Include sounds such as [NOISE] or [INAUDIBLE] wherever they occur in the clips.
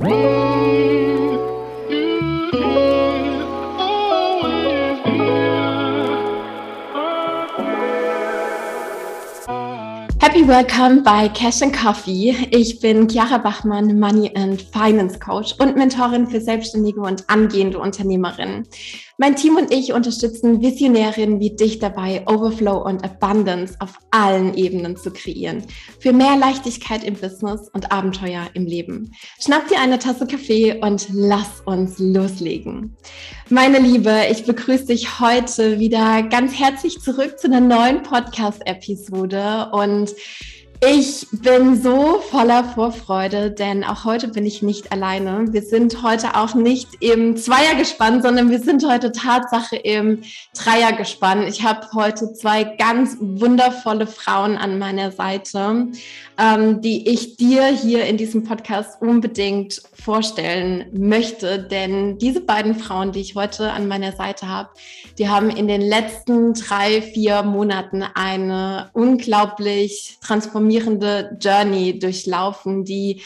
Happy Welcome bei Cash and Coffee. Ich bin Chiara Bachmann, Money and Finance Coach und Mentorin für selbstständige und angehende Unternehmerinnen. Mein Team und ich unterstützen Visionärinnen wie dich dabei, Overflow und Abundance auf allen Ebenen zu kreieren. Für mehr Leichtigkeit im Business und Abenteuer im Leben. Schnapp dir eine Tasse Kaffee und lass uns loslegen. Meine Liebe, ich begrüße dich heute wieder ganz herzlich zurück zu einer neuen Podcast-Episode und ich bin so voller Vorfreude, denn auch heute bin ich nicht alleine. Wir sind heute auch nicht im Zweiergespann, sondern wir sind heute Tatsache im Dreiergespann. Ich habe heute zwei ganz wundervolle Frauen an meiner Seite, ähm, die ich dir hier in diesem Podcast unbedingt vorstellen möchte. Denn diese beiden Frauen, die ich heute an meiner Seite habe, die haben in den letzten drei, vier Monaten eine unglaublich transformierte transformierende Journey durchlaufen, die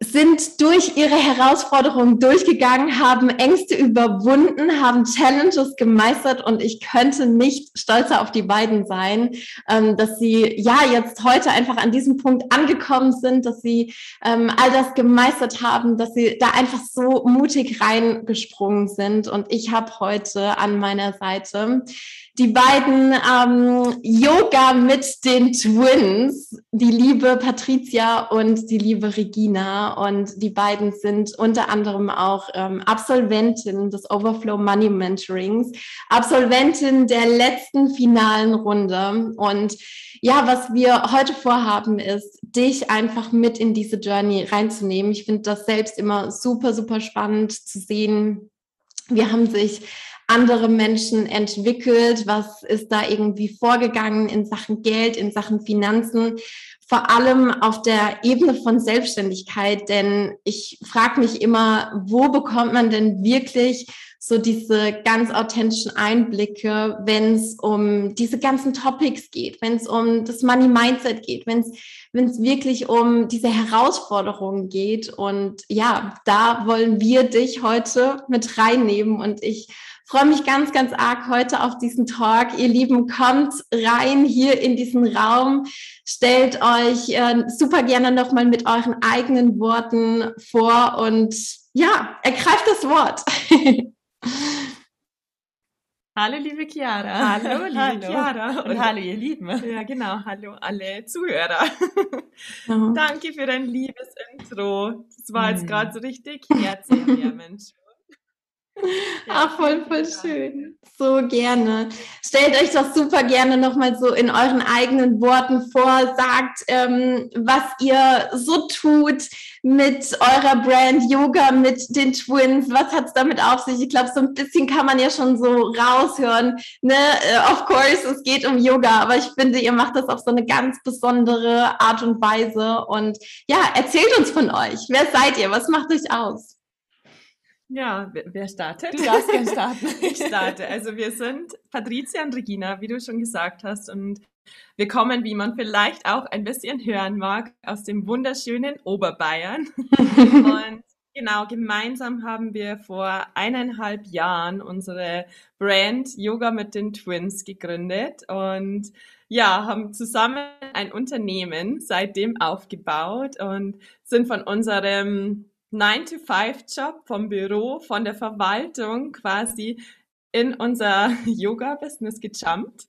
sind durch ihre Herausforderungen durchgegangen, haben Ängste überwunden, haben Challenges gemeistert und ich könnte nicht stolzer auf die beiden sein, ähm, dass sie ja jetzt heute einfach an diesem Punkt angekommen sind, dass sie ähm, all das gemeistert haben, dass sie da einfach so mutig reingesprungen sind. Und ich habe heute an meiner Seite die beiden ähm, Yoga mit den Twins, die liebe Patricia und die liebe Regina. Und die beiden sind unter anderem auch ähm, Absolventin des Overflow Money Mentorings, Absolventin der letzten finalen Runde. Und ja, was wir heute vorhaben, ist, dich einfach mit in diese Journey reinzunehmen. Ich finde das selbst immer super, super spannend zu sehen. Wir haben sich andere Menschen entwickelt? Was ist da irgendwie vorgegangen in Sachen Geld, in Sachen Finanzen? Vor allem auf der Ebene von Selbstständigkeit, denn ich frage mich immer, wo bekommt man denn wirklich so diese ganz authentischen Einblicke, wenn es um diese ganzen Topics geht, wenn es um das Money Mindset geht, wenn es wirklich um diese Herausforderungen geht. Und ja, da wollen wir dich heute mit reinnehmen und ich freue mich ganz, ganz arg heute auf diesen Talk. Ihr Lieben, kommt rein hier in diesen Raum, stellt euch äh, super gerne nochmal mit euren eigenen Worten vor und ja, ergreift das Wort. [LAUGHS] Hallo, liebe Chiara. Hallo, liebe hallo. Chiara. Und hallo, ihr Lieben. Ja, genau. Hallo, alle Zuhörer. [LAUGHS] Danke für dein liebes Intro. Das war jetzt mhm. gerade so richtig herzerwärmend. [LAUGHS] Ach, voll, voll schön. So gerne. Stellt euch das super gerne nochmal so in euren eigenen Worten vor. Sagt, ähm, was ihr so tut mit eurer Brand Yoga, mit den Twins. Was hat es damit auf sich? Ich glaube, so ein bisschen kann man ja schon so raushören. Ne? Uh, of course, es geht um Yoga, aber ich finde, ihr macht das auf so eine ganz besondere Art und Weise. Und ja, erzählt uns von euch. Wer seid ihr? Was macht euch aus? Ja, wer startet? Du darfst gerne starten. [LAUGHS] ich starte. Also wir sind Patricia und Regina, wie du schon gesagt hast, und wir kommen, wie man vielleicht auch ein bisschen hören mag, aus dem wunderschönen Oberbayern. [LAUGHS] und genau, gemeinsam haben wir vor eineinhalb Jahren unsere Brand Yoga mit den Twins gegründet und ja, haben zusammen ein Unternehmen seitdem aufgebaut und sind von unserem 9-to-5-Job vom Büro, von der Verwaltung quasi in unser [LAUGHS] Yoga-Business gejumpt.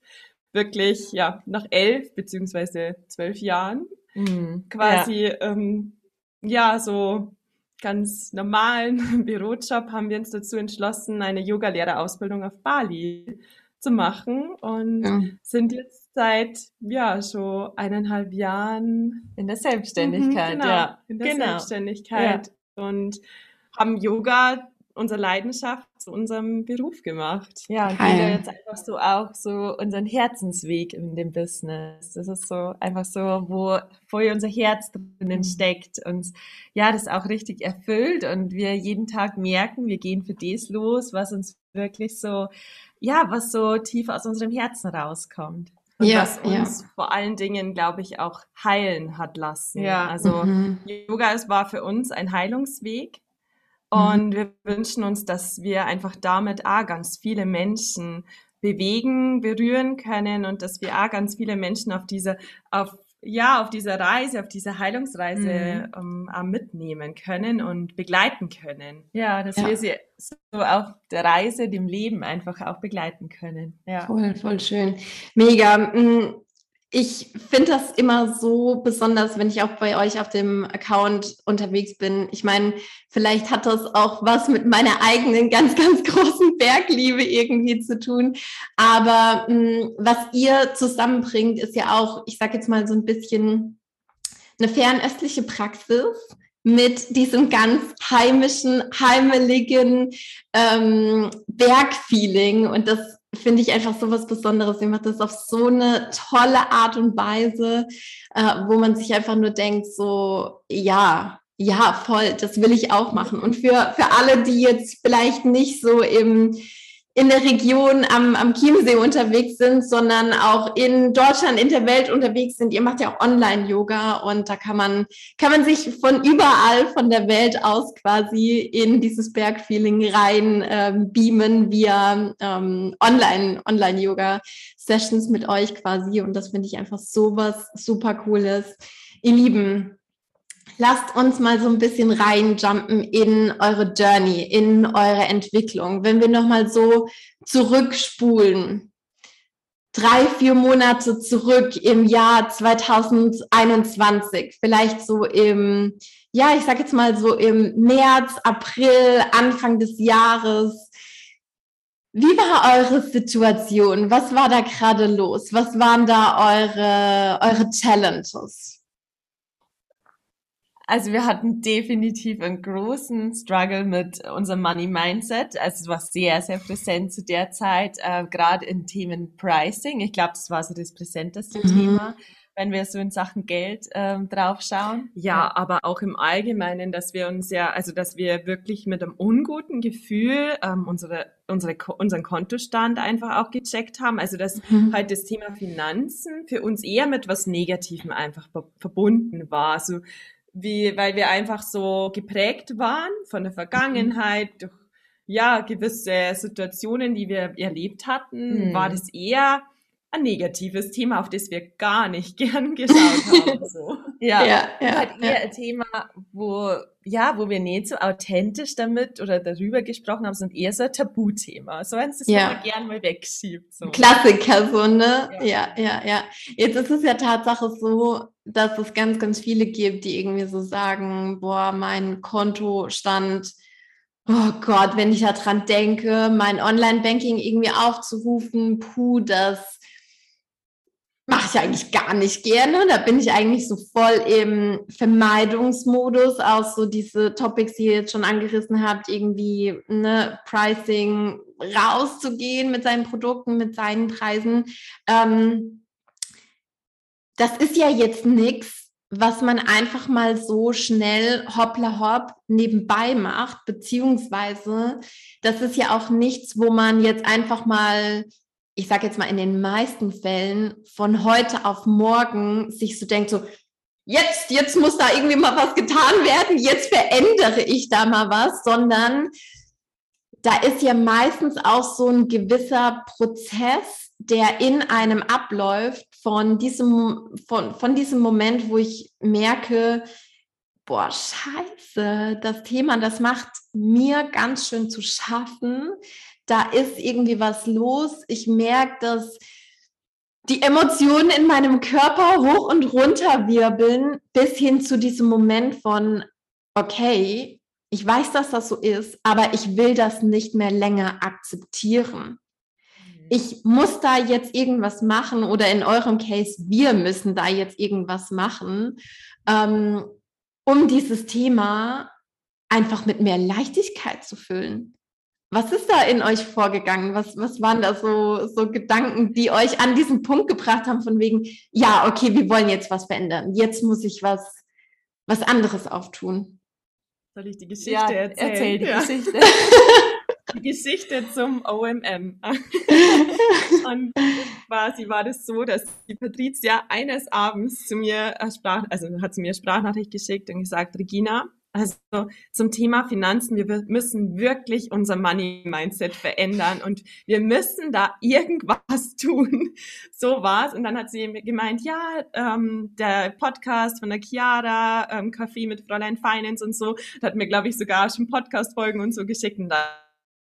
Wirklich, ja, nach elf beziehungsweise zwölf Jahren mhm, quasi, ja. Ähm, ja, so ganz normalen [LAUGHS] Bürojob haben wir uns dazu entschlossen, eine Yogalehrerausbildung auf Bali zu machen und ja. sind jetzt seit ja so eineinhalb Jahren in der Selbstständigkeit, mhm, genau, ja, in der genau. Selbstständigkeit und haben Yoga unsere Leidenschaft zu unserem Beruf gemacht. Ja, und gehen jetzt einfach so auch so unseren Herzensweg in dem Business. Das ist so einfach so, wo voll unser Herz drinnen mhm. steckt und ja, das auch richtig erfüllt und wir jeden Tag merken, wir gehen für das los, was uns wirklich so, ja, was so tief aus unserem Herzen rauskommt. Und ja, was uns ja. vor allen Dingen, glaube ich, auch heilen hat lassen. Ja. Also mhm. Yoga es war für uns ein Heilungsweg. Mhm. Und mhm. wir wünschen uns, dass wir einfach damit auch ganz viele Menschen bewegen, berühren können und dass wir auch ganz viele Menschen auf diese, auf ja, auf dieser Reise, auf dieser Heilungsreise mhm. ähm, mitnehmen können und begleiten können. Ja, dass ja. wir sie so auf der Reise, dem Leben einfach auch begleiten können. Ja. Voll, voll schön. Mega. Ich finde das immer so besonders, wenn ich auch bei euch auf dem Account unterwegs bin. Ich meine, vielleicht hat das auch was mit meiner eigenen ganz, ganz großen Bergliebe irgendwie zu tun. Aber mh, mm, was ihr zusammenbringt, ist ja auch, ich sage jetzt mal so ein bisschen eine fernöstliche Praxis mit diesem ganz heimischen, heimeligen ähm, Bergfeeling. Und das finde ich einfach so was Besonderes. Ihr macht das auf so eine tolle Art und Weise, äh, wo man sich einfach nur denkt, so, ja, ja, voll, das will ich auch machen. Und für, für alle, die jetzt vielleicht nicht so im in der Region am, am Chiemsee unterwegs sind, sondern auch in Deutschland, in der Welt unterwegs sind. Ihr macht ja auch Online-Yoga und da kann man, kann man sich von überall von der Welt aus quasi in dieses Bergfeeling rein ähm, beamen via ähm, Online, Online-Yoga-Sessions mit euch quasi. Und das finde ich einfach so was super Cooles. Ihr Lieben, lasst uns mal so ein bisschen reinjumpen in eure Journey, in eure Entwicklung. Wenn wir nochmal so zurückspulen, drei, vier Monate zurück im Jahr 2021, vielleicht so im, ja, ich sag jetzt mal so im März, April, Anfang des Jahres. Wie war eure Situation? Was war da gerade los? Was waren da eure, eure Challenges? Also wir hatten definitiv einen großen Struggle mit unserem Money Mindset. Also es war sehr, sehr präsent zu der Zeit, äh, gerade in Themen Pricing. Ich glaube, das war so das präsenteste mhm. Thema, wenn wir so in Sachen Geld ähm, draufschauen. Ja, ja, aber auch im Allgemeinen, dass wir uns ja, also dass wir wirklich mit einem unguten Gefühl ähm, unsere, unsere, unseren Kontostand einfach auch gecheckt haben. Also dass mhm. halt das Thema Finanzen für uns eher mit was Negativem einfach verbunden war. Also wie, weil wir einfach so geprägt waren von der Vergangenheit, durch ja, gewisse Situationen, die wir erlebt hatten, mhm. war das eher ein negatives Thema, auf das wir gar nicht [LAUGHS] gern geschaut haben. So. ja, ja, ja, halt eher ja. ein Thema, wo, ja, wo wir nicht so authentisch damit oder darüber gesprochen haben, sondern eher so ein Tabuthema. So wenn es das ja. gern mal wegschiebt. So. Klassiker, so, ne? Ja. ja, ja, ja. Jetzt ist es ja Tatsache so, dass es ganz, ganz viele gibt, die irgendwie so sagen, boah, mein Kontostand Oh Gott, wenn ich daran denke, mein Online-Banking irgendwie aufzurufen, puh, das mache ich eigentlich gar nicht gerne. Da bin ich eigentlich so voll im Vermeidungsmodus, auch so diese Topics, die ihr jetzt schon angerissen habt, irgendwie ne, Pricing rauszugehen mit seinen Produkten, mit seinen Preisen. Ähm, das ist ja jetzt nichts, was man einfach mal so schnell hoppla hopp nebenbei macht, beziehungsweise das ist ja auch nichts, wo man jetzt einfach mal ich sage jetzt mal in den meisten Fällen von heute auf morgen sich so denkt, so jetzt, jetzt muss da irgendwie mal was getan werden, jetzt verändere ich da mal was, sondern da ist ja meistens auch so ein gewisser Prozess, der in einem abläuft von diesem, von, von diesem Moment, wo ich merke, boah, scheiße, das Thema, das macht mir ganz schön zu schaffen da ist irgendwie was los. Ich merke, dass die Emotionen in meinem Körper hoch und runter wirbeln, bis hin zu diesem Moment von, okay, ich weiß, dass das so ist, aber ich will das nicht mehr länger akzeptieren. Mhm. Ich muss da jetzt irgendwas machen oder in eurem Case, wir müssen da jetzt irgendwas machen, ähm, um dieses Thema einfach mit mehr Leichtigkeit zu füllen. Was ist da in euch vorgegangen? Was, was waren da so, so Gedanken, die euch an diesen Punkt gebracht haben, von wegen, ja, okay, wir wollen jetzt was verändern. Jetzt muss ich was, was anderes auftun. Soll ich die Geschichte ja, erzählen? Erzähl die ja. Geschichte. [LAUGHS] die Geschichte zum OMM. [LAUGHS] und quasi war das so, dass die Patricia eines Abends zu mir äh, sprach, also hat zu mir Sprachnachricht geschickt und gesagt, Regina, also zum Thema Finanzen, wir müssen wirklich unser Money-Mindset verändern und wir müssen da irgendwas [LAUGHS] tun. So war's. Und dann hat sie gemeint, ja, ähm, der Podcast von der Chiara, ähm, Kaffee mit Fräulein Finance und so, da hat mir, glaube ich, sogar schon Podcast-Folgen und so geschickt. Und da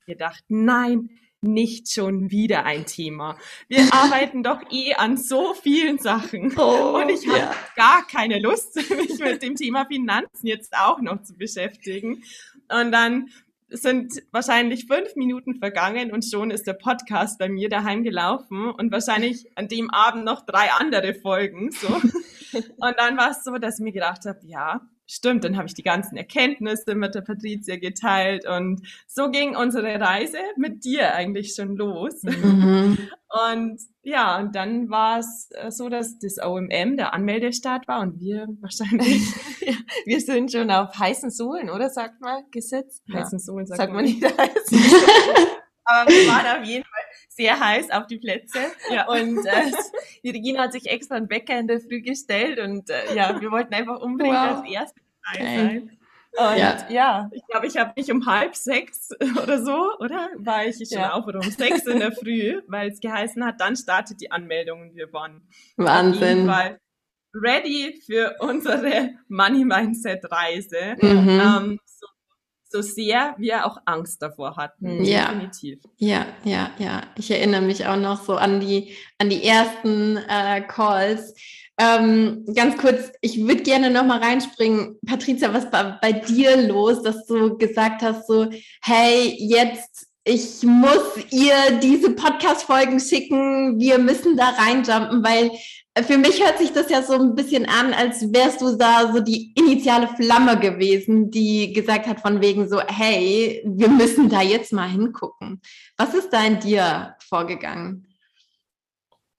gedacht, nein, nicht schon wieder ein Thema. Wir [LAUGHS] arbeiten doch eh an so vielen Sachen. Oh, und ich habe ja. gar keine Lust, [LAUGHS] mich mit dem Thema Finanzen jetzt auch noch zu beschäftigen. Und dann sind wahrscheinlich fünf Minuten vergangen und schon ist der Podcast bei mir daheim gelaufen und wahrscheinlich an dem Abend noch drei andere Folgen. So. [LAUGHS] Und dann war es so, dass ich mir gedacht habe, ja, stimmt, dann habe ich die ganzen Erkenntnisse mit der Patricia geteilt und so ging unsere Reise mit dir eigentlich schon los. Mhm. Und ja, und dann war es äh, so, dass das OMM der Anmeldestart war und wir [LAUGHS] wahrscheinlich, wir sind schon auf heißen Sohlen, oder sagt man, gesetzt? Heißen Sohlen sagt, sagt man nicht. Heißen [LAUGHS] Aber wir waren auf jeden Fall sehr heiß auf die Plätze. Ja. Und äh, [LAUGHS] die Regina hat sich extra einen Wecker in der Früh gestellt und äh, ja, wir wollten einfach unbedingt wow. als Erste dabei sein. Und ja, ja ich glaube, ich habe mich um halb sechs [LAUGHS] oder so, oder? War ich schon ja. auf oder um sechs in der Früh, weil es geheißen hat, dann startet die Anmeldung und wir waren Wahnsinn. Auf jeden Fall ready für unsere Money Mindset Reise. Mhm. Ähm, so so sehr wir auch Angst davor hatten. Ja. Definitiv. Ja, ja, ja. Ich erinnere mich auch noch so an die, an die ersten äh, Calls. Ähm, ganz kurz, ich würde gerne noch mal reinspringen. Patricia, was war bei dir los, dass du gesagt hast, so, hey, jetzt ich muss ihr diese Podcast-Folgen schicken, wir müssen da reinjumpen, weil für mich hört sich das ja so ein bisschen an, als wärst du da so die initiale Flamme gewesen, die gesagt hat von wegen so, hey, wir müssen da jetzt mal hingucken. Was ist da in dir vorgegangen?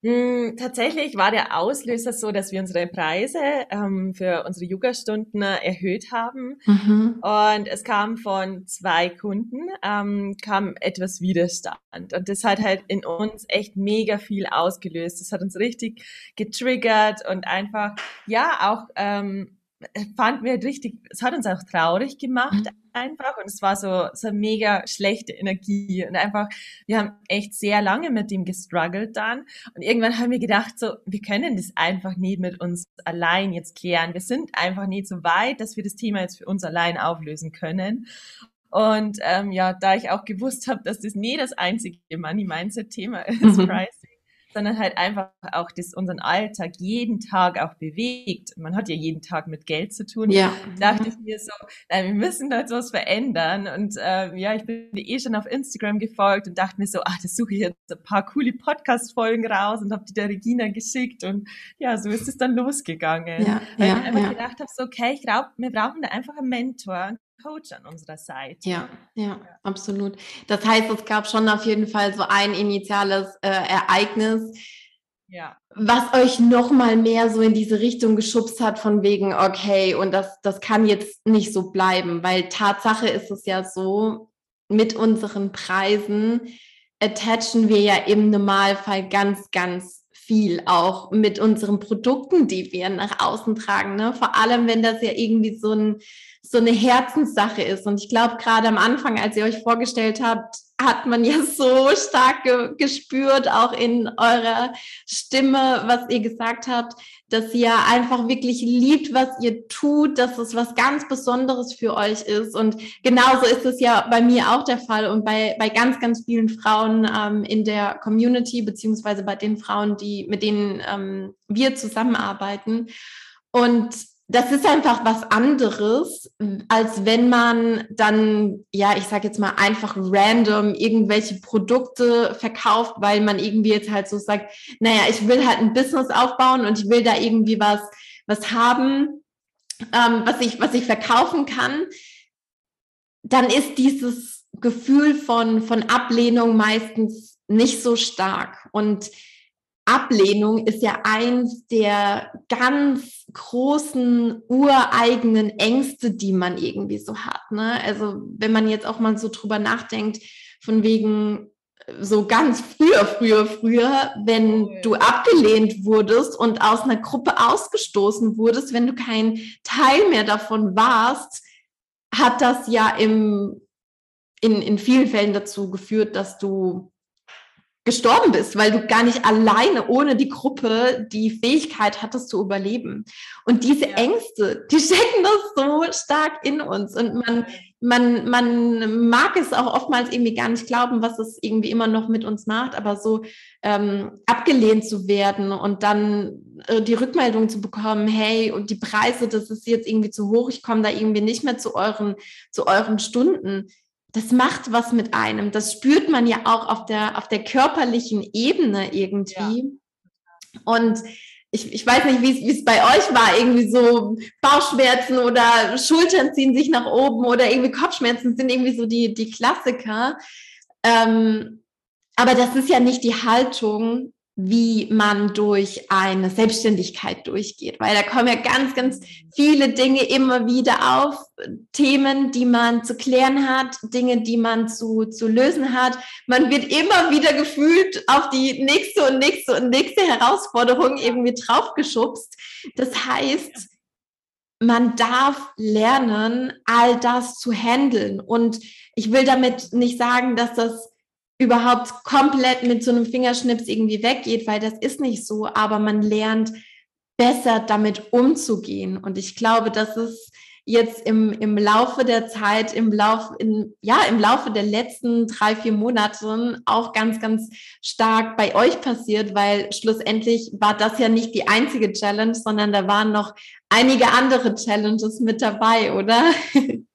Hm, tatsächlich war der Auslöser so, dass wir unsere Preise ähm, für unsere Yoga-Stunden erhöht haben. Mhm. Und es kam von zwei Kunden, ähm, kam etwas Widerstand. Und das hat halt in uns echt mega viel ausgelöst. Das hat uns richtig getriggert und einfach, ja, auch ähm, fanden wir richtig, es hat uns auch traurig gemacht mhm. einfach und es war so, so eine mega schlechte Energie und einfach, wir haben echt sehr lange mit dem gestruggelt dann und irgendwann haben wir gedacht so, wir können das einfach nicht mit uns allein jetzt klären. Wir sind einfach nicht so weit, dass wir das Thema jetzt für uns allein auflösen können. Und ähm, ja, da ich auch gewusst habe, dass das nie das einzige Money-Mindset-Thema ist, mhm. Price sondern halt einfach auch das unseren Alltag jeden Tag auch bewegt. Man hat ja jeden Tag mit Geld zu tun. Ja. dachte ich mir so, nein, wir müssen da jetzt was verändern. Und äh, ja, ich bin eh schon auf Instagram gefolgt und dachte mir so, ach, das suche ich jetzt ein paar coole Podcast-Folgen raus und habe die der Regina geschickt. Und ja, so ist es dann losgegangen. Ja, Weil ja, ich einfach ja. gedacht habe, so, okay, ich glaube, wir brauchen da einfach einen Mentor, Coach an unserer Seite. Ja, ja, absolut. Das heißt, es gab schon auf jeden Fall so ein initiales äh, Ereignis, ja. was euch noch mal mehr so in diese Richtung geschubst hat von wegen, okay, und das, das kann jetzt nicht so bleiben, weil Tatsache ist es ja so, mit unseren Preisen attachen wir ja im Normalfall ganz, ganz viel auch mit unseren Produkten, die wir nach außen tragen. Ne? Vor allem, wenn das ja irgendwie so ein so eine Herzenssache ist. Und ich glaube, gerade am Anfang, als ihr euch vorgestellt habt, hat man ja so stark ge gespürt, auch in eurer Stimme, was ihr gesagt habt, dass ihr einfach wirklich liebt, was ihr tut, dass es was ganz Besonderes für euch ist. Und genauso ist es ja bei mir auch der Fall und bei, bei ganz, ganz vielen Frauen ähm, in der Community, beziehungsweise bei den Frauen, die, mit denen ähm, wir zusammenarbeiten. Und das ist einfach was anderes, als wenn man dann, ja, ich sage jetzt mal einfach random irgendwelche Produkte verkauft, weil man irgendwie jetzt halt so sagt, naja, ich will halt ein Business aufbauen und ich will da irgendwie was, was haben, ähm, was ich, was ich verkaufen kann. Dann ist dieses Gefühl von, von Ablehnung meistens nicht so stark. Und Ablehnung ist ja eins der ganz großen ureigenen Ängste, die man irgendwie so hat. Ne? Also wenn man jetzt auch mal so drüber nachdenkt, von wegen so ganz früher, früher, früher, wenn oh, du abgelehnt wurdest und aus einer Gruppe ausgestoßen wurdest, wenn du kein Teil mehr davon warst, hat das ja im, in, in vielen Fällen dazu geführt, dass du gestorben bist, weil du gar nicht alleine ohne die Gruppe die Fähigkeit hattest zu überleben. Und diese. Ängste, die stecken das so stark in uns und man, man, man mag es auch oftmals irgendwie gar nicht glauben, was es irgendwie immer noch mit uns macht, aber so ähm, abgelehnt zu werden und dann äh, die Rückmeldung zu bekommen, hey, und die Preise, das ist jetzt irgendwie zu hoch, ich komme da irgendwie nicht mehr zu euren, zu euren Stunden das macht was mit einem. Das spürt man ja auch auf der, auf der körperlichen Ebene irgendwie. Ja. Und ich, ich weiß nicht, wie es bei euch war, irgendwie so Bauchschmerzen oder Schultern ziehen sich nach oben oder irgendwie Kopfschmerzen sind irgendwie so die, die Klassiker. Ähm, aber das ist ja nicht die Haltung, wie man durch eine Selbstständigkeit durchgeht, weil da kommen ja ganz, ganz viele Dinge immer wieder auf, Themen, die man zu klären hat, Dinge, die man zu, zu lösen hat. Man wird immer wieder gefühlt auf die nächste und nächste und nächste Herausforderung irgendwie draufgeschubst. Das heißt, man darf lernen, all das zu handeln. Und ich will damit nicht sagen, dass das überhaupt komplett mit so einem Fingerschnips irgendwie weggeht, weil das ist nicht so, aber man lernt besser damit umzugehen. Und ich glaube, das ist jetzt im, im Laufe der Zeit, im Laufe, in, ja, im Laufe der letzten drei, vier Monate auch ganz, ganz stark bei euch passiert, weil schlussendlich war das ja nicht die einzige Challenge, sondern da waren noch einige andere Challenges mit dabei, oder? [LAUGHS]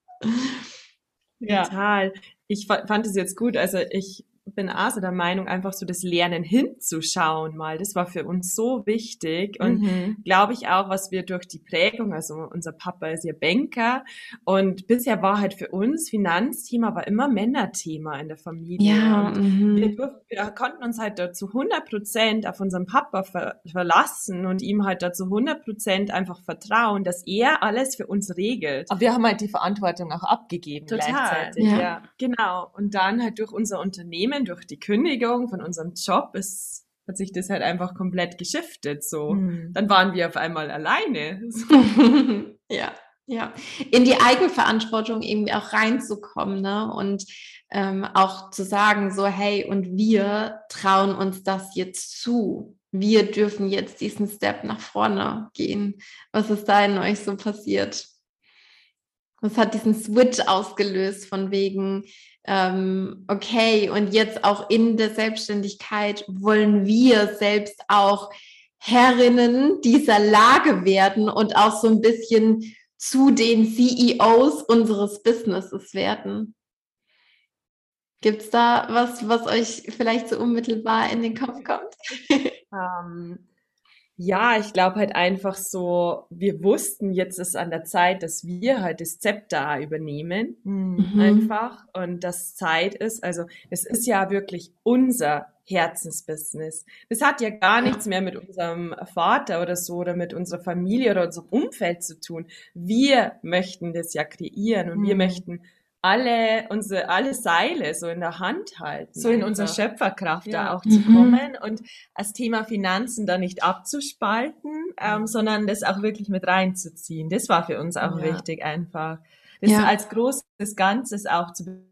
Ja. Total. Ich fand es jetzt gut. Also ich bin also der Meinung, einfach so das Lernen hinzuschauen mal. Das war für uns so wichtig und mhm. glaube ich auch, was wir durch die Prägung, also unser Papa ist ja Banker und bisher war halt für uns Finanzthema war immer Männerthema in der Familie. Ja, mhm. wir, wir, konnten uns halt dazu 100 Prozent auf unseren Papa ver verlassen und ihm halt dazu 100 Prozent einfach vertrauen, dass er alles für uns regelt. Aber wir haben halt die Verantwortung auch abgegeben Total. gleichzeitig. Ja. ja, genau. Und dann halt durch unser Unternehmen Unternehmen, durch die Kündigung von unserem Job ist, hat sich das halt einfach komplett geschiftet. So, mhm. dann waren wir auf einmal alleine. [LAUGHS] [LAUGHS] ja, ja. In die Eigenverantwortung irgendwie auch reinzukommen, ne? Und ähm, auch zu sagen, so, hey, und wir trauen uns das jetzt zu. Wir dürfen jetzt diesen Step nach vorne gehen. Was ist da in euch so passiert? Was hat diesen Switch ausgelöst von wegen, ähm, okay, und jetzt auch in der Selbstständigkeit wollen wir selbst auch Herrinnen dieser Lage werden und auch so ein bisschen zu den CEOs unseres Businesses werden. Gibt es da was, was euch vielleicht so unmittelbar in den Kopf kommt? ähm, ja, ich glaube halt einfach so, wir wussten, jetzt ist an der Zeit, dass wir halt das Zepter übernehmen, mhm. einfach. Und das Zeit ist, also es ist ja wirklich unser Herzensbusiness. Das hat ja gar nichts mehr mit unserem Vater oder so oder mit unserer Familie oder unserem Umfeld zu tun. Wir möchten das ja kreieren und mhm. wir möchten alle unsere alle Seile so in der Hand halten. So in unserer Schöpferkraft ja. da auch zu mhm. kommen und das Thema Finanzen da nicht abzuspalten, ähm, mhm. sondern das auch wirklich mit reinzuziehen. Das war für uns auch ja. wichtig einfach. Das ja. als großes Ganzes auch zu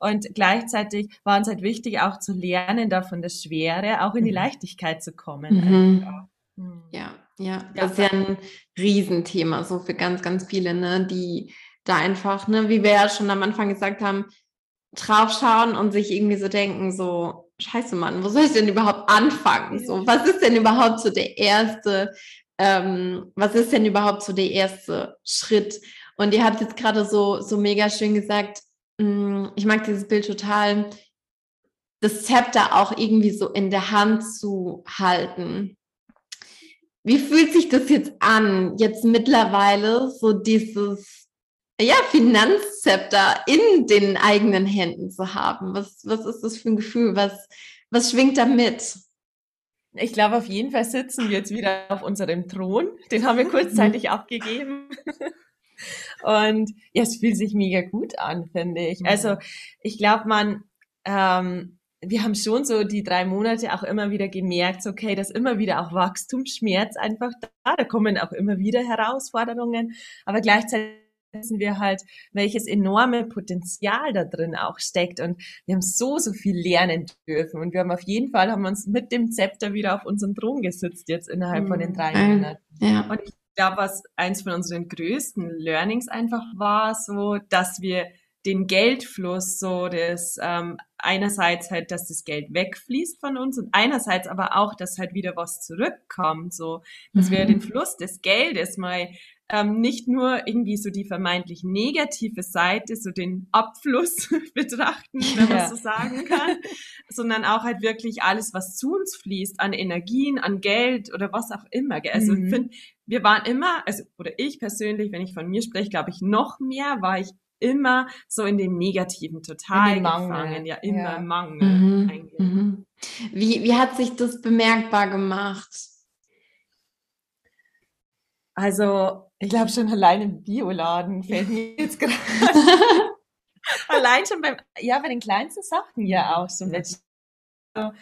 und gleichzeitig war uns halt wichtig, auch zu lernen, davon das Schwere, auch in die mhm. Leichtigkeit zu kommen. Mhm. mhm. Ja, ja, das ist ja ein Riesenthema, so für ganz, ganz viele, ne, die da einfach, ne, wie wir ja schon am Anfang gesagt haben, draufschauen und sich irgendwie so denken, so, scheiße Mann, wo soll ich denn überhaupt anfangen? So, was ist denn überhaupt so der erste, ähm, was ist denn überhaupt so der erste Schritt? Und ihr habt jetzt gerade so, so mega schön gesagt, mh, mm, ich mag dieses Bild total, das Zepter auch irgendwie so in der Hand zu halten. Wie fühlt sich das jetzt an, jetzt mittlerweile so dieses ja, Finanzzepter in den eigenen Händen zu haben. Was, was ist das für ein Gefühl? Was, was schwingt da mit? Ich glaube, auf jeden Fall sitzen wir jetzt wieder auf unserem Thron. Den haben wir kurzzeitig abgegeben. Und ja, es fühlt sich mega gut an, finde ich. Also ich glaube, man, ähm, wir haben schon so die drei Monate auch immer wieder gemerkt, okay, dass immer wieder auch Wachstumsschmerz einfach da. Da kommen auch immer wieder Herausforderungen, aber gleichzeitig wissen wir halt, welches enorme Potenzial da drin auch steckt. Und wir haben so, so viel lernen dürfen. Und wir haben auf jeden Fall, haben uns mit dem Zepter wieder auf unserem Thron gesitzt jetzt innerhalb mhm. von den drei Monaten. Ja. Und ich glaube, was eins von unseren größten Learnings einfach war, so, dass wir den Geldfluss, so das ähm, einerseits halt, dass das Geld wegfließt von uns und einerseits aber auch, dass halt wieder was zurückkommt, so dass mhm. wir den Fluss des Geldes mal ähm, nicht nur irgendwie so die vermeintlich negative Seite, so den Abfluss [LAUGHS] betrachten, wenn man ja. so sagen kann, sondern auch halt wirklich alles, was zu uns fließt, an Energien, an Geld oder was auch immer. Also mhm. ich finde, wir waren immer, also oder ich persönlich, wenn ich von mir spreche, glaube ich noch mehr, war ich immer so in dem Negativen total gefangen, ja, immer ja. Mangel. Mhm. Mhm. Wie, wie hat sich das bemerkbar gemacht? Also, ich glaube schon allein im Bioladen fällt mir [LAUGHS] jetzt gerade. [LAUGHS] [LAUGHS] allein schon beim, ja, bei den kleinsten Sachen ja auch so. So,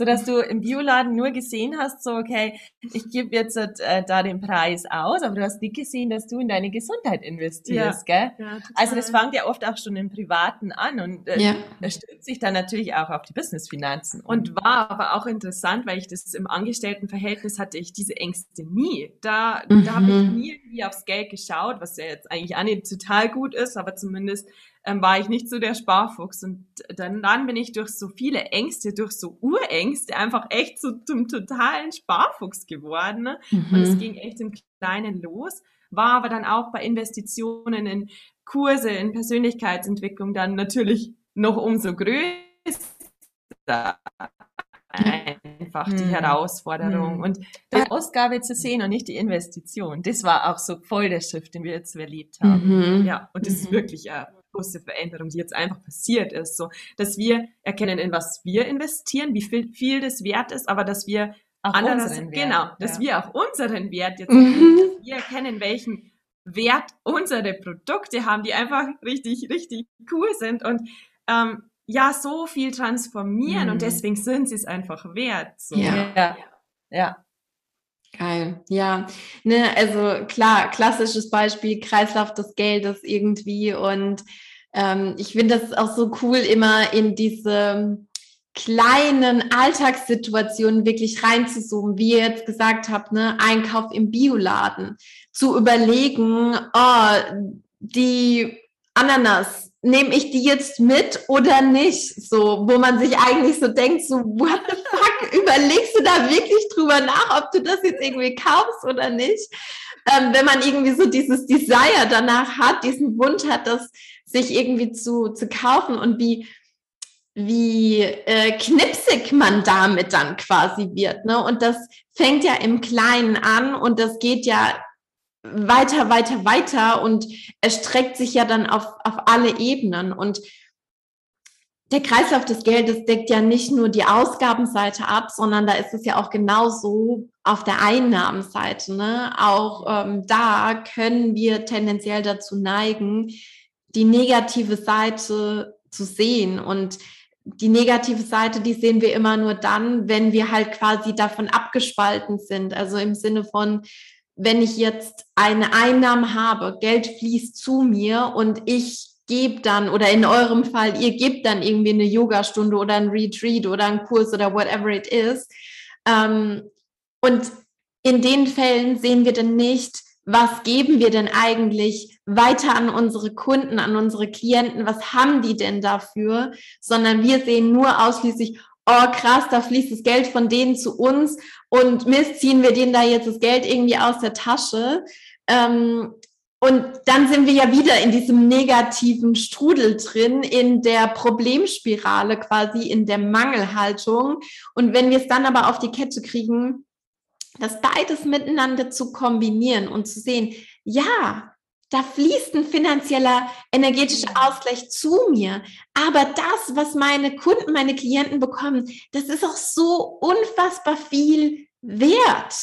so dass du im Bioladen nur gesehen hast, so okay, ich gebe jetzt äh, da den Preis aus, aber du hast nicht gesehen, dass du in deine Gesundheit investierst, ja. gell? Ja, also das fängt ja oft auch schon im Privaten an und äh, ja. das stützt sich dann natürlich auch auf die Businessfinanzen. Und war aber auch interessant, weil ich das im Angestelltenverhältnis hatte, ich diese Ängste nie. Da, mhm. da habe ich nie irgendwie aufs Geld geschaut, was ja jetzt eigentlich auch nicht total gut ist, aber zumindest ähm, war ich nicht so der Sparfuchs. Und dann, dann bin ich durch so viele Ängste, durch so Urängste einfach echt so zum totalen Sparfuchs geworden. Ne? Mhm. Und es ging echt im Kleinen los, war aber dann auch bei Investitionen in Kurse, in Persönlichkeitsentwicklung dann natürlich noch umso größer einfach die hm. Herausforderung hm. und die Ausgabe zu sehen und nicht die Investition. Das war auch so voll der Shift, den wir jetzt erlebt haben. Mhm. Ja, und das mhm. ist wirklich eine große Veränderung, die jetzt einfach passiert ist, so, dass wir erkennen, in was wir investieren, wie viel, viel das wert ist, aber dass wir auch anderes, Wert, genau, dass ja. wir auch unseren Wert jetzt, mhm. wir erkennen, welchen Wert unsere Produkte haben, die einfach richtig, richtig cool sind und ähm, ja, so viel transformieren mhm. und deswegen sind sie es einfach wert. So. Ja. ja. ja. Geil, ja. Ne, also klar, klassisches Beispiel, Kreislauf des Geldes irgendwie. Und ähm, ich finde das auch so cool, immer in diese kleinen Alltagssituationen wirklich reinzuzoomen, wie ihr jetzt gesagt habt, ne, Einkauf im Bioladen, zu überlegen, oh, die Ananas nehme ich die jetzt mit oder nicht? So, wo man sich eigentlich so denkt, so, what the fuck, [LAUGHS] überlegst du da wirklich drüber nach, ob du das jetzt irgendwie kaufst oder nicht? Ähm, wenn man irgendwie so dieses Desire danach hat, diesen Wunsch hat, das sich irgendwie zu, zu kaufen und wie, wie äh, knipsig man damit dann quasi wird. Ne? Und das fängt ja im Kleinen an und das geht ja weiter, weiter, weiter und erstreckt sich ja dann auf, auf alle Ebenen. Und der Kreislauf des Geldes deckt ja nicht nur die Ausgabenseite ab, sondern da ist es ja auch genauso auf der Einnahmenseite. Ne? Auch ähm, da können wir tendenziell dazu neigen, die negative Seite zu sehen. Und die negative Seite, die sehen wir immer nur dann, wenn wir halt quasi davon abgespalten sind. Also im Sinne von, wenn ich jetzt eine Einnahme habe, Geld fließt zu mir und ich gebe dann, oder in eurem Fall, ihr gebt dann irgendwie eine Yogastunde oder ein Retreat oder einen Kurs oder whatever it is. Ähm, und in den Fällen sehen wir dann nicht, was geben wir denn eigentlich weiter an unsere Kunden, an unsere Klienten, was haben die denn dafür, sondern wir sehen nur ausschließlich, oh krass, da fließt das Geld von denen zu uns und Mist, ziehen wir denen da jetzt das Geld irgendwie aus der Tasche. Ähm, und dann sind wir ja wieder in diesem negativen Strudel drin, in der Problemspirale quasi, in der Mangelhaltung. Und wenn wir es dann aber auf die Kette kriegen, das beides miteinander zu kombinieren und zu sehen, ja, da fließt ein finanzieller energetischer Ausgleich zu mir. Aber das, was meine Kunden, meine Klienten bekommen, das ist auch so unfassbar viel wert.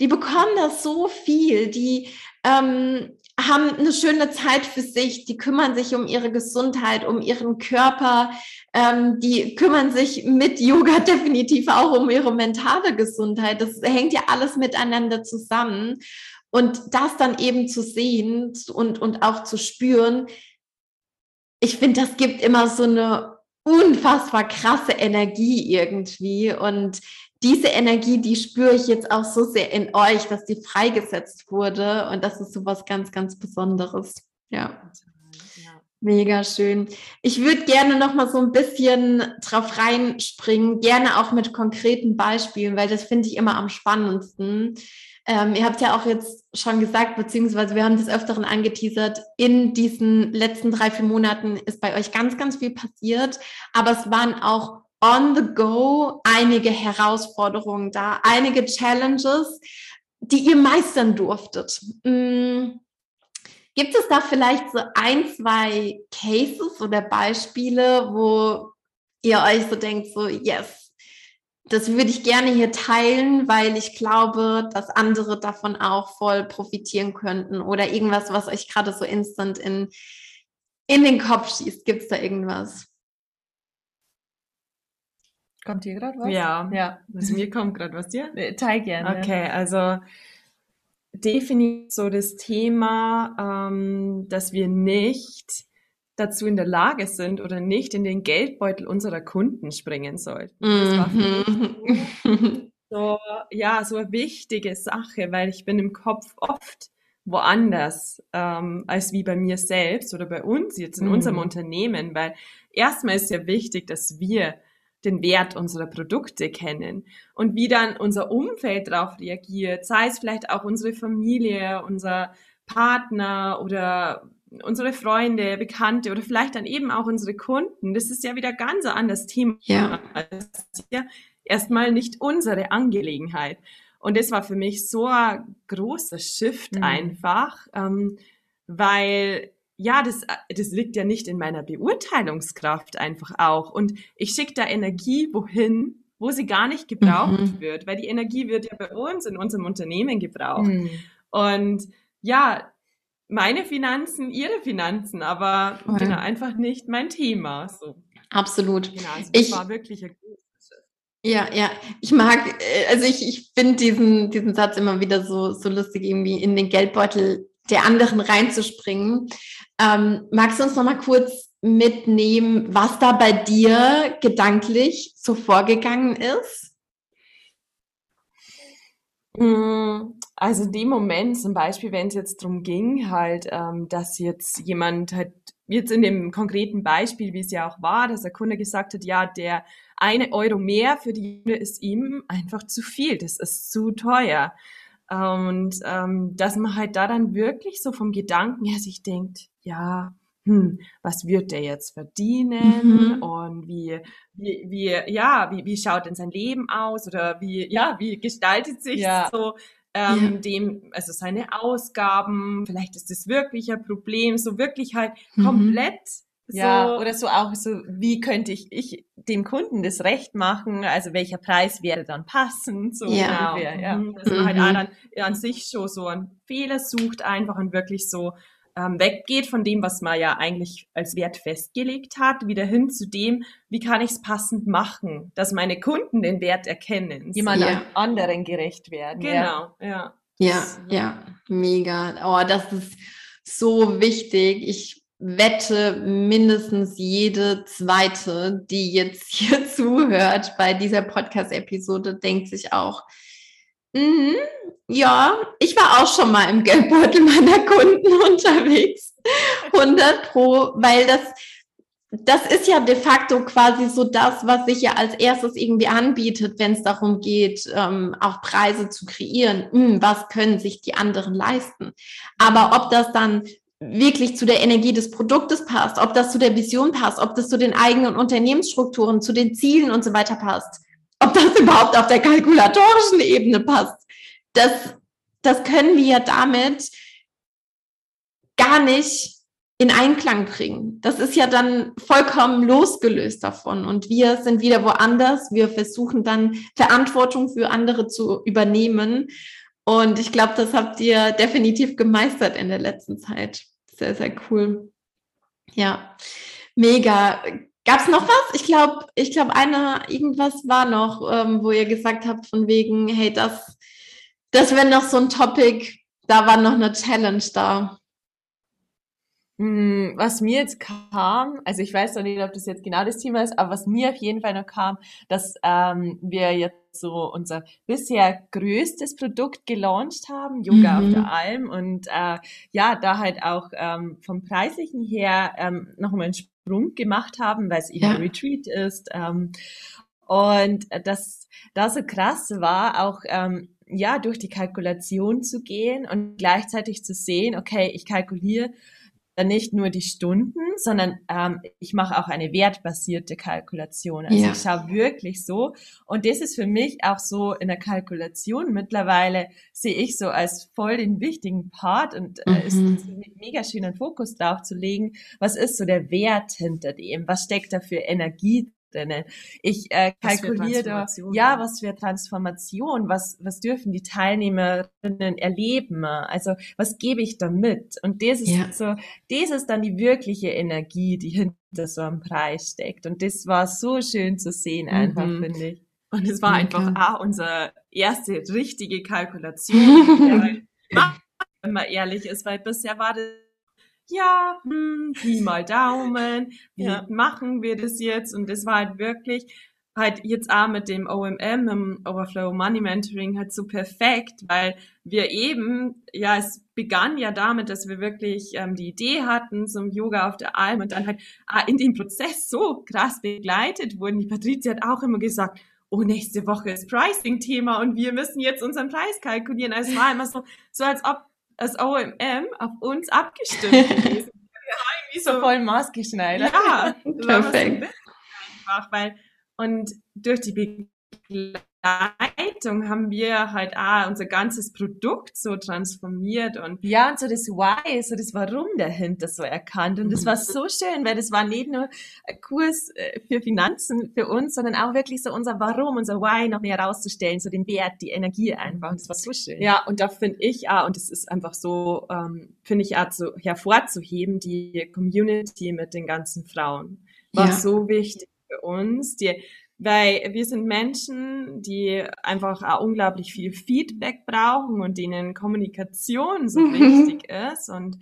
Die bekommen das so viel, die ähm, haben eine schöne Zeit für sich, die kümmern sich um ihre Gesundheit, um ihren Körper, ähm, die kümmern sich mit Yoga [LAUGHS] definitiv auch um ihre mentale Gesundheit. Das hängt ja alles miteinander zusammen. Und das dann eben zu sehen und, und auch zu spüren, ich finde, das gibt immer so eine unfassbar krasse Energie irgendwie. Und diese Energie, die spüre ich jetzt auch so sehr in euch, dass die freigesetzt wurde. Und das ist so was ganz, ganz Besonderes. Ja. Mega schön. Ich würde gerne noch mal so ein bisschen drauf reinspringen, gerne auch mit konkreten Beispielen, weil das finde ich immer am spannendsten. Ähm, ihr habt ja auch jetzt schon gesagt, beziehungsweise wir haben das öfteren angeteasert, in diesen letzten drei, vier Monaten ist bei euch ganz, ganz viel passiert, aber es waren auch on the go einige Herausforderungen da, einige Challenges, die ihr meistern durftet. Mhm. Gibt es da vielleicht so ein, zwei Cases oder Beispiele, wo ihr euch so denkt, so, yes, das würde ich gerne hier teilen, weil ich glaube, dass andere davon auch voll profitieren könnten oder irgendwas, was euch gerade so instant in, in den Kopf schießt. Gibt es da irgendwas? Kommt hier gerade was? Ja, ja. Also mir kommt gerade was dir? Teil gerne. Okay, also definitiv so das Thema, ähm, dass wir nicht dazu in der Lage sind oder nicht in den Geldbeutel unserer Kunden springen sollten. Das war für mich mhm. [LAUGHS] so, ja, so eine wichtige Sache, weil ich bin im Kopf oft woanders ähm, als wie bei mir selbst oder bei uns jetzt in mhm. unserem Unternehmen, weil erstmal ist ja wichtig, dass wir den Wert unserer Produkte kennen und wie dann unser Umfeld darauf reagiert, sei es vielleicht auch unsere Familie, unser Partner oder unsere Freunde, Bekannte oder vielleicht dann eben auch unsere Kunden. Das ist ja wieder ganz ein anderes Thema. Ja. Das ist ja erstmal nicht unsere Angelegenheit. Und das war für mich so ein großer Shift mhm. einfach, ähm, weil ja, das, das liegt ja nicht in meiner Beurteilungskraft einfach auch. Und ich schicke da Energie wohin, wo sie gar nicht gebraucht mhm. wird, weil die Energie wird ja bei uns in unserem Unternehmen gebraucht. Mhm. Und ja, meine Finanzen, ihre Finanzen, aber oh genau, einfach nicht mein Thema. So. Absolut. Genau, also ich, war wirklich ein ja, ja, ich mag, äh, also ich, ich finde diesen, diesen Satz immer wieder so, so lustig, irgendwie in den Geldbeutel der anderen reinzuspringen. Ähm, magst du uns noch mal kurz mitnehmen, was da bei dir gedanklich so vorgegangen ist? Mm, also in dem Moment zum Beispiel, wenn es jetzt darum ging, halt, ähm, dass jetzt jemand halt, jetzt in dem konkreten Beispiel, wie es ja auch war, dass der Kunde gesagt hat, ja, der eine Euro mehr für die ist ihm einfach zu viel, das ist zu teuer. Und ähm, dass man halt da dann wirklich so vom Gedanken her sich denkt, ja, hm, was wird der jetzt verdienen mhm. und wie, wie, wie, ja, wie, wie schaut denn sein Leben aus oder wie, ja, wie gestaltet sich ja. so ähm, ja. dem, also seine Ausgaben, vielleicht ist das wirklich ein Problem, so wirklich halt mhm. komplett ja, so, oder so auch so, wie könnte ich, ich dem Kunden das Recht machen, also welcher Preis wäre dann passend, so ja. ungefähr, ja. Mhm. Dass man halt auch dann an sich schon so einen Fehler sucht einfach und wirklich so ähm, weggeht von dem, was man ja eigentlich als Wert festgelegt hat, wieder hin zu dem, wie kann ich es passend machen, dass meine Kunden den Wert erkennen. Jemand ja. anderen gerecht werden. Genau, ja. Ja, ja, ja, mega. Oh, das ist so wichtig. Ich wette, mindestens jede zweite, die jetzt [LAUGHS] hier zuhört bei dieser Podcast-Episode, denkt sich auch, mm, ja, ich war auch schon mal im Geldbeutel meiner Kunden [LAUGHS] unterwegs. 100 Pro, weil das, das ist ja de facto quasi so das, was sich ja als erstes irgendwie anbietet, wenn es darum geht, ähm, auch Preise zu kreieren. Hm, was können sich die anderen leisten? Aber ob das dann wirklich zu der Energie des Produktes passt, ob das zu der Vision passt, ob das zu den eigenen Unternehmensstrukturen, zu den Zielen und so weiter passt, ob das [LAUGHS] überhaupt auf der kalkulatorischen Ebene passt. Das, das können wir damit gar nicht in Einklang bringen. Das ist ja dann vollkommen losgelöst davon. Und wir sind wieder woanders. Wir versuchen dann Verantwortung für andere zu übernehmen. Und ich glaube, das habt ihr definitiv gemeistert in der letzten Zeit. Sehr, sehr cool. Ja, mega. Gab es noch was? Ich glaube, ich glaube, einer, irgendwas war noch, ähm, wo ihr gesagt habt, von wegen, hey, das, das wäre noch so ein Topic, da war noch eine Challenge da. Hm, was mir jetzt kam, also ich weiß noch nicht, ob das jetzt genau das Thema ist, aber was mir auf jeden Fall noch kam, dass ähm, wir jetzt so unser bisher größtes Produkt gelauncht haben, Yoga mhm. auf der Alm und äh, ja, da halt auch ähm, vom preislichen her ähm, nochmal einen Sprung gemacht haben, weil es eben ja. ein Retreat ist ähm, und das da so krass war, auch ähm, ja durch die Kalkulation zu gehen und gleichzeitig zu sehen, okay, ich kalkuliere nicht nur die Stunden, sondern ähm, ich mache auch eine wertbasierte Kalkulation. Also ja. ich schaue wirklich so. Und das ist für mich auch so in der Kalkulation mittlerweile sehe ich so als voll den wichtigen Part und äh, mhm. ist mega schön einen Fokus drauf zu legen. Was ist so der Wert hinter dem? Was steckt da für Energie drinnen. Ich äh, kalkuliere, ja, was für Transformation, was, was dürfen die Teilnehmerinnen erleben? Also was gebe ich da mit? Und das ist ja. so, das ist dann die wirkliche Energie, die hinter so einem Preis steckt. Und das war so schön zu sehen, einfach, mhm. finde ich. Und es war einfach auch unsere erste richtige Kalkulation. wenn [LAUGHS] man ehrlich ist, weil bisher war das ja, hm, Pi mal Daumen, [LAUGHS] wie ja. machen wir das jetzt? Und das war halt wirklich halt jetzt auch mit dem OMM, im Overflow Money Mentoring halt so perfekt, weil wir eben, ja, es begann ja damit, dass wir wirklich ähm, die Idee hatten zum Yoga auf der Alm und dann halt ah, in dem Prozess so krass begleitet wurden. Die Patricia hat auch immer gesagt, oh, nächste Woche ist Pricing-Thema und wir müssen jetzt unseren Preis kalkulieren. Also es war immer so, so als ob das OMM auf uns abgestimmt gewesen. [LAUGHS] so, so voll maßgeschneidert. Ja, perfekt. Einfach, weil, und durch die Begleitung haben wir halt auch unser ganzes Produkt so transformiert und ja und so das Why, so das Warum dahinter so erkannt und das war so schön, weil das war nicht nur ein Kurs äh, für Finanzen für uns, sondern auch wirklich so unser Warum, unser Why noch mehr herauszustellen, so den Wert, die Energie einfach und das war so schön. Ja und da finde ich auch und es ist einfach so ähm, finde ich auch so hervorzuheben die Community mit den ganzen Frauen war ja. so wichtig für uns, die weil wir sind Menschen, die einfach auch unglaublich viel Feedback brauchen und denen Kommunikation so mhm. wichtig ist und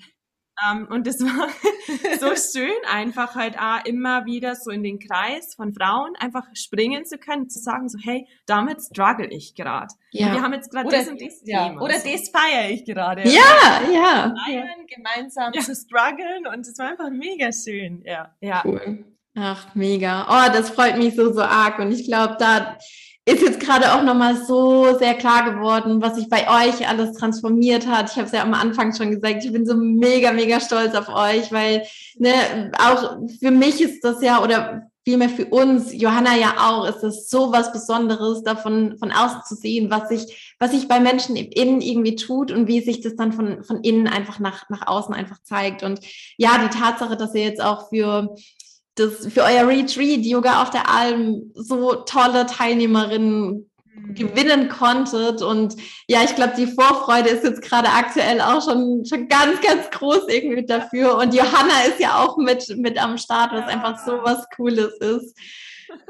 ähm, und es war [LAUGHS] so schön, einfach halt auch immer wieder so in den Kreis von Frauen einfach springen zu können, zu sagen so, hey, damit struggle ich gerade. Ja. Wir haben jetzt gerade das und das ja. Thema. Oder so. das feiere ich gerade. Ja, ja. Feiern, gemeinsam ja. zu strugglen und es war einfach mega schön. Ja, ja. Cool. Ach, mega. Oh, das freut mich so, so arg. Und ich glaube, da ist jetzt gerade auch nochmal so sehr klar geworden, was sich bei euch alles transformiert hat. Ich habe es ja am Anfang schon gesagt, ich bin so mega, mega stolz auf euch, weil ne, auch für mich ist das ja, oder vielmehr für uns, Johanna ja auch, ist das so was Besonderes, davon von außen zu sehen, was sich, was sich bei Menschen innen irgendwie tut und wie sich das dann von, von innen einfach nach, nach außen einfach zeigt. Und ja, die Tatsache, dass ihr jetzt auch für das für euer Retreat Yoga auf der Alm so tolle Teilnehmerinnen mhm. gewinnen konntet. Und ja, ich glaube, die Vorfreude ist jetzt gerade aktuell auch schon, schon ganz, ganz groß irgendwie dafür. Und Johanna ist ja auch mit, mit am Start, was einfach so was Cooles ist.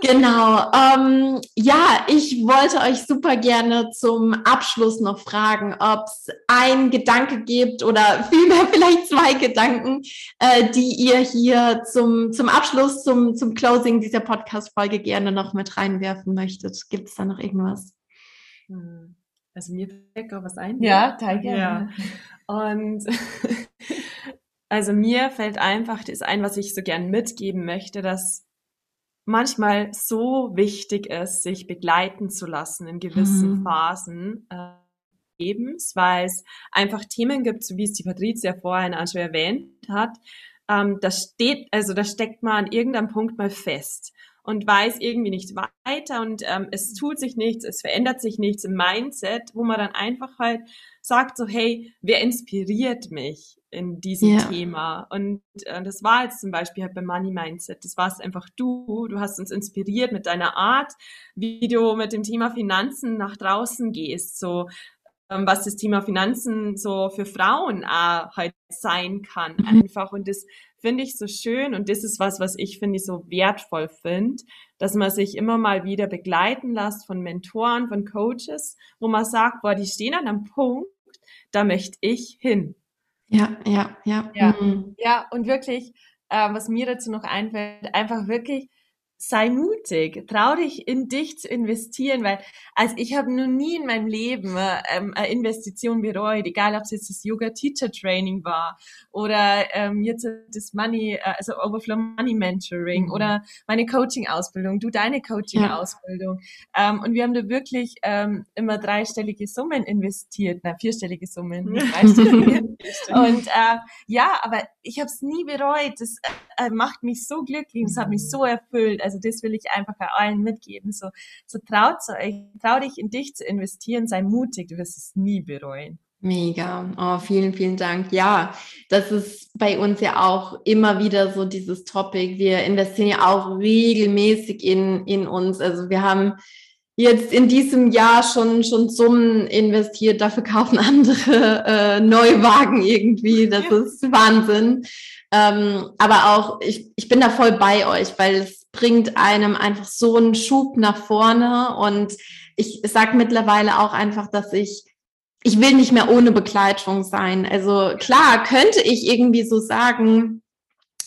Genau. Ähm, ja, ich wollte euch super gerne zum Abschluss noch fragen, ob es ein Gedanke gibt oder vielmehr [LAUGHS] vielleicht zwei Gedanken, äh, die ihr hier zum, zum Abschluss, zum, zum Closing dieser Podcast-Folge gerne noch mit reinwerfen möchtet. Gibt es da noch irgendwas? Hm. Also mir fällt gerade was ein. Ja, teil gerne. Ja. Und [LAUGHS] also mir fällt einfach das ein, was ich so gern mitgeben möchte, dass manchmal so wichtig ist, sich begleiten zu lassen in gewissen mhm. Phasen äh, Lebens, weil es einfach Themen gibt, so wie es die Patricia vorhin auch schon erwähnt hat. Ähm, da steht, also da steckt man an irgendeinem Punkt mal fest und weiß irgendwie nicht weiter und ähm, es tut sich nichts, es verändert sich nichts im Mindset, wo man dann einfach halt sagt so, hey, wer inspiriert mich? In diesem ja. Thema. Und äh, das war jetzt zum Beispiel halt beim Money Mindset. Das warst einfach du. Du hast uns inspiriert mit deiner Art, wie du mit dem Thema Finanzen nach draußen gehst. So, ähm, was das Thema Finanzen so für Frauen auch halt sein kann mhm. einfach. Und das finde ich so schön und das ist was, was ich finde ich so wertvoll finde, dass man sich immer mal wieder begleiten lässt von Mentoren, von Coaches, wo man sagt, boah, die stehen an einem Punkt, da möchte ich hin. Ja, ja, ja. Ja, mhm. ja und wirklich, äh, was mir dazu noch einfällt, einfach wirklich sei mutig, trau dich in dich zu investieren, weil also ich habe noch nie in meinem Leben ähm, eine Investition bereut, egal ob es jetzt das Yoga Teacher Training war oder ähm, jetzt das Money, äh, also Overflow Money Mentoring mhm. oder meine Coaching Ausbildung, du deine Coaching Ausbildung ja. ähm, und wir haben da wirklich ähm, immer dreistellige Summen investiert, na vierstellige Summen, [LAUGHS] dreistellige. [LAUGHS] und äh, ja, aber ich habe es nie bereut. Das äh, macht mich so glücklich, es hat mich so erfüllt also das will ich einfach allen mitgeben. So, so traut euch, trau dich in dich zu investieren, sei mutig, du wirst es nie bereuen. Mega. Oh, vielen, vielen Dank. Ja, das ist bei uns ja auch immer wieder so dieses Topic. Wir investieren ja auch regelmäßig in, in uns. Also wir haben jetzt in diesem Jahr schon, schon Summen investiert. Dafür kaufen andere äh, Neuwagen irgendwie. Das ist Wahnsinn. Ähm, aber auch, ich, ich bin da voll bei euch, weil es bringt einem einfach so einen Schub nach vorne. Und ich sage mittlerweile auch einfach, dass ich, ich will nicht mehr ohne Begleitung sein. Also klar, könnte ich irgendwie so sagen,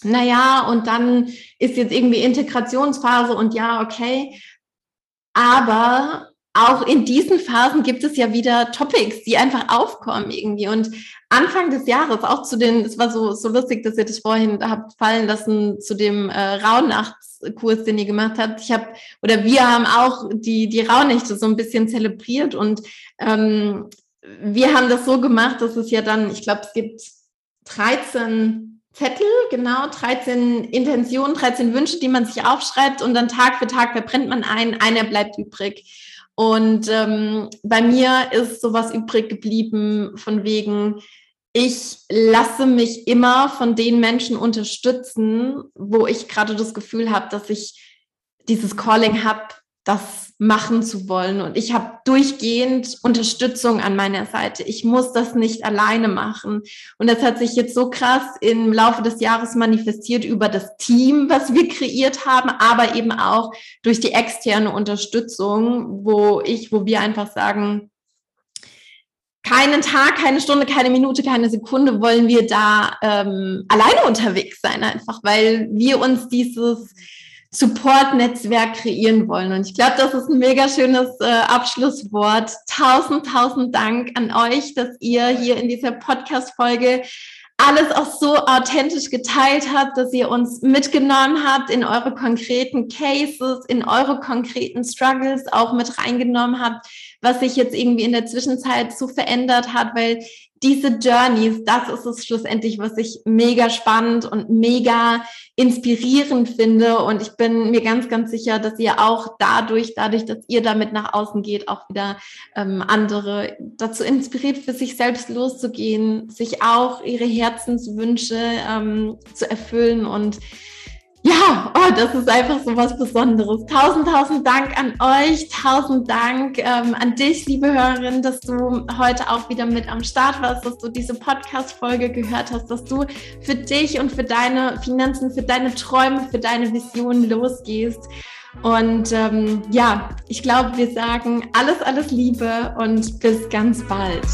naja, und dann ist jetzt irgendwie Integrationsphase und ja, okay. Aber auch in diesen Phasen gibt es ja wieder Topics, die einfach aufkommen irgendwie. Und Anfang des Jahres, auch zu den, es war so, so lustig, dass ihr das vorhin habt fallen lassen, zu dem äh, Rauhnachtskurs, den ihr gemacht habt. Ich habe, oder wir haben auch die, die Rauhnächte so ein bisschen zelebriert und ähm, wir haben das so gemacht, dass es ja dann, ich glaube, es gibt 13 Zettel, genau, 13 Intentionen, 13 Wünsche, die man sich aufschreibt und dann Tag für Tag verbrennt man einen, einer bleibt übrig. Und ähm, bei mir ist sowas übrig geblieben von wegen, ich lasse mich immer von den Menschen unterstützen, wo ich gerade das Gefühl habe, dass ich dieses Calling habe, das machen zu wollen. Und ich habe durchgehend Unterstützung an meiner Seite. Ich muss das nicht alleine machen. Und das hat sich jetzt so krass im Laufe des Jahres manifestiert über das Team, was wir kreiert haben, aber eben auch durch die externe Unterstützung, wo ich, wo wir einfach sagen, keinen Tag, keine Stunde, keine Minute, keine Sekunde wollen wir da ähm, alleine unterwegs sein, einfach weil wir uns dieses Support-Netzwerk kreieren wollen. Und ich glaube, das ist ein mega schönes äh, Abschlusswort. Tausend, tausend Dank an euch, dass ihr hier in dieser Podcast-Folge alles auch so authentisch geteilt habt, dass ihr uns mitgenommen habt in eure konkreten Cases, in eure konkreten Struggles auch mit reingenommen habt, was sich jetzt irgendwie in der Zwischenzeit so verändert hat, weil diese Journeys, das ist es schlussendlich, was ich mega spannend und mega inspirierend finde. Und ich bin mir ganz, ganz sicher, dass ihr auch dadurch, dadurch, dass ihr damit nach außen geht, auch wieder ähm, andere dazu inspiriert, für sich selbst loszugehen, sich auch ihre Herzenswünsche ähm, zu erfüllen und ja, oh, das ist einfach so was Besonderes. Tausend, tausend Dank an euch, tausend Dank ähm, an dich, liebe Hörerin, dass du heute auch wieder mit am Start warst, dass du diese Podcast-Folge gehört hast, dass du für dich und für deine Finanzen, für deine Träume, für deine Visionen losgehst. Und ähm, ja, ich glaube, wir sagen alles, alles Liebe und bis ganz bald.